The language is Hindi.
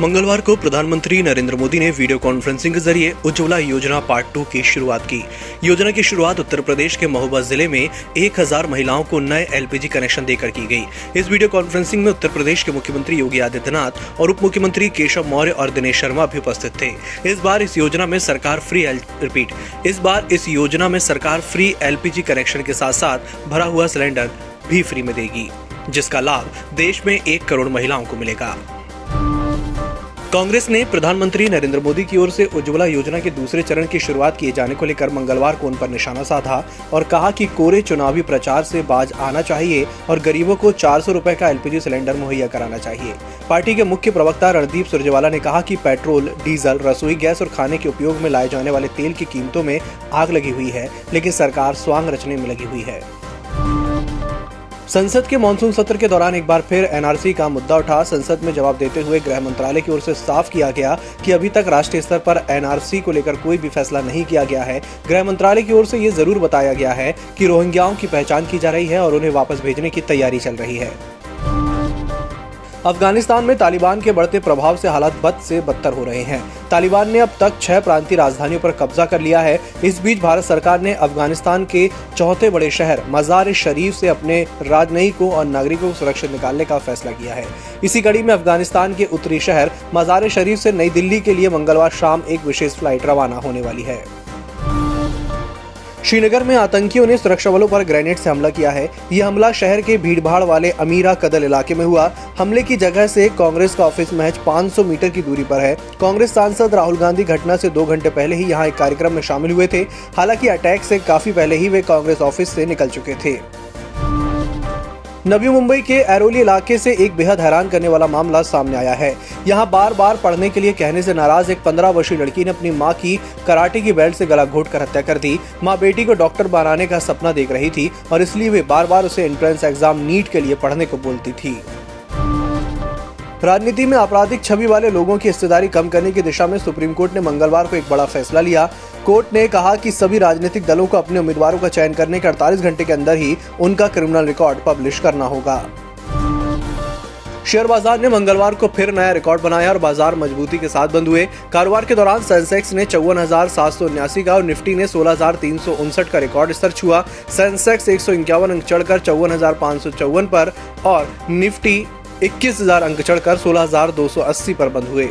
मंगलवार को प्रधानमंत्री नरेंद्र मोदी ने वीडियो कॉन्फ्रेंसिंग के ज़रिए उज्ज्वला योजना पार्ट टू की शुरुआत की। योजना की शुरुआत उत्तर प्रदेश के महोबा ज़िले में 1000 महिलाओं को नए एलपीजी कनेक्शन देकर की गई। इस वीडियो कॉन्फ्रेंसिंग में उत्तर प्रदेश के मुख्यमंत्री योगी आदित्यनाथ और उप मुख्यमंत्री केशव मौर्य और दिनेश शर्मा भी उपस्थित थे। इस बार इस योजना में सरकार फ्री एल रिपीट इस बार इस योजना में सरकार फ्री एलपीजी कनेक्शन के साथ साथ भरा हुआ सिलेंडर भी फ्री में देगी, जिसका लाभ देश में एक करोड़ महिलाओं को मिलेगा। कांग्रेस ने प्रधानमंत्री नरेंद्र मोदी की ओर से उज्ज्वला योजना के दूसरे चरण की शुरुआत किए जाने को लेकर मंगलवार को उन पर निशाना साधा और कहा कि कोरे चुनावी प्रचार से बाज आना चाहिए और गरीबों को चार सौ रुपए का एलपीजी सिलेंडर मुहैया कराना चाहिए। पार्टी के मुख्य प्रवक्ता रणदीप सुरजेवाला ने कहा कि पेट्रोल, डीजल, रसोई गैस और खाने के उपयोग में लाए जाने वाले तेल की कीमतों में आग लगी हुई है, लेकिन सरकार स्वांग रचने में लगी हुई है। संसद के मानसून सत्र के दौरान एक बार फिर एनआरसी का मुद्दा उठा। संसद में जवाब देते हुए गृह मंत्रालय की ओर से साफ़ किया गया कि अभी तक राष्ट्रीय स्तर पर एनआरसी को लेकर कोई भी फैसला नहीं किया गया है। गृह मंत्रालय की ओर से ये ज़रूर बताया गया है कि रोहिंग्याओं की पहचान की जा रही है और उन्हें वापस भेजने की तैयारी चल रही है। अफ़गानिस्तान में तालिबान के बढ़ते प्रभाव से हालात बद से बदतर हो रहे हैं। तालिबान ने अब तक छह प्रांतीय राजधानियों पर कब्जा कर लिया है। इस बीच भारत सरकार ने अफ़गानिस्तान के चौथे बड़े शहर मजार शरीफ से अपने राजनयिकों और नागरिकों को सुरक्षित निकालने का फैसला किया है। इसी कड़ी में अफ़गानिस्तान के उत्तरी शहर मजार शरीफ से नई दिल्ली के लिए मंगलवार शाम एक विशेष फ़्लाइट रवाना होने वाली है। श्रीनगर में आतंकियों ने सुरक्षा बलों पर ग्रेनेड से हमला किया है। यह हमला शहर के भीड़भाड़ वाले अमीरा कदल इलाके में हुआ। हमले की जगह से कांग्रेस का ऑफ़िस महज 500 मीटर की दूरी पर है। कांग्रेस सांसद राहुल गांधी घटना से दो घंटे पहले ही यहाँ एक कार्यक्रम में शामिल हुए थे। हालाँकि अटैक से काफ़ी पहले ही वे कांग्रेस ऑफ़िस से निकल चुके थे। नवी मुंबई के एरोली इलाके से एक बेहद हैरान करने वाला मामला सामने आया है। यहाँ बार बार पढ़ने के लिए कहने से नाराज़ एक पंद्रह वर्षीय लड़की ने अपनी माँ की कराटे की बेल्ट से गला घोट कर हत्या कर दी। माँ बेटी को डॉक्टर बनाने का सपना देख रही थी और इसलिए वे बार बार उसे एंट्रेंस एग्ज़ाम नीट के लिए पढ़ने को बोलती थी। राजनीति में आपराधिक छवि वाले लोगों की हिस्सेदारी कम करने की दिशा में सुप्रीम कोर्ट ने मंगलवार को एक बड़ा फैसला लिया। कोर्ट ने कहा कि सभी राजनीतिक दलों को अपने उम्मीदवारों का चयन करने के 48 घंटे के अंदर ही उनका क्रिमिनल रिकॉर्ड पब्लिश करना होगा। शेयर बाज़ार ने मंगलवार को फिर नया रिकॉर्ड बनाया और बाज़ार मजबूती के साथ बंद हुए। कारोबार के दौरान सेंसेक्स ने चौवन हज़ार सात सौ उन्यासी का और निफ्टी ने सोलह हज़ार तीन सौ उनसठ का रिकॉर्ड स्तर छुआ। सेंसेक्स एक सौ इक्यावन अंक चढ़कर चौवन हज़ार सौ चौवन पर और निफ्टी इक्कीस हज़ार अंक चढ़कर सोलह हज़ार दो सौ अस्सी पर बंद हुए।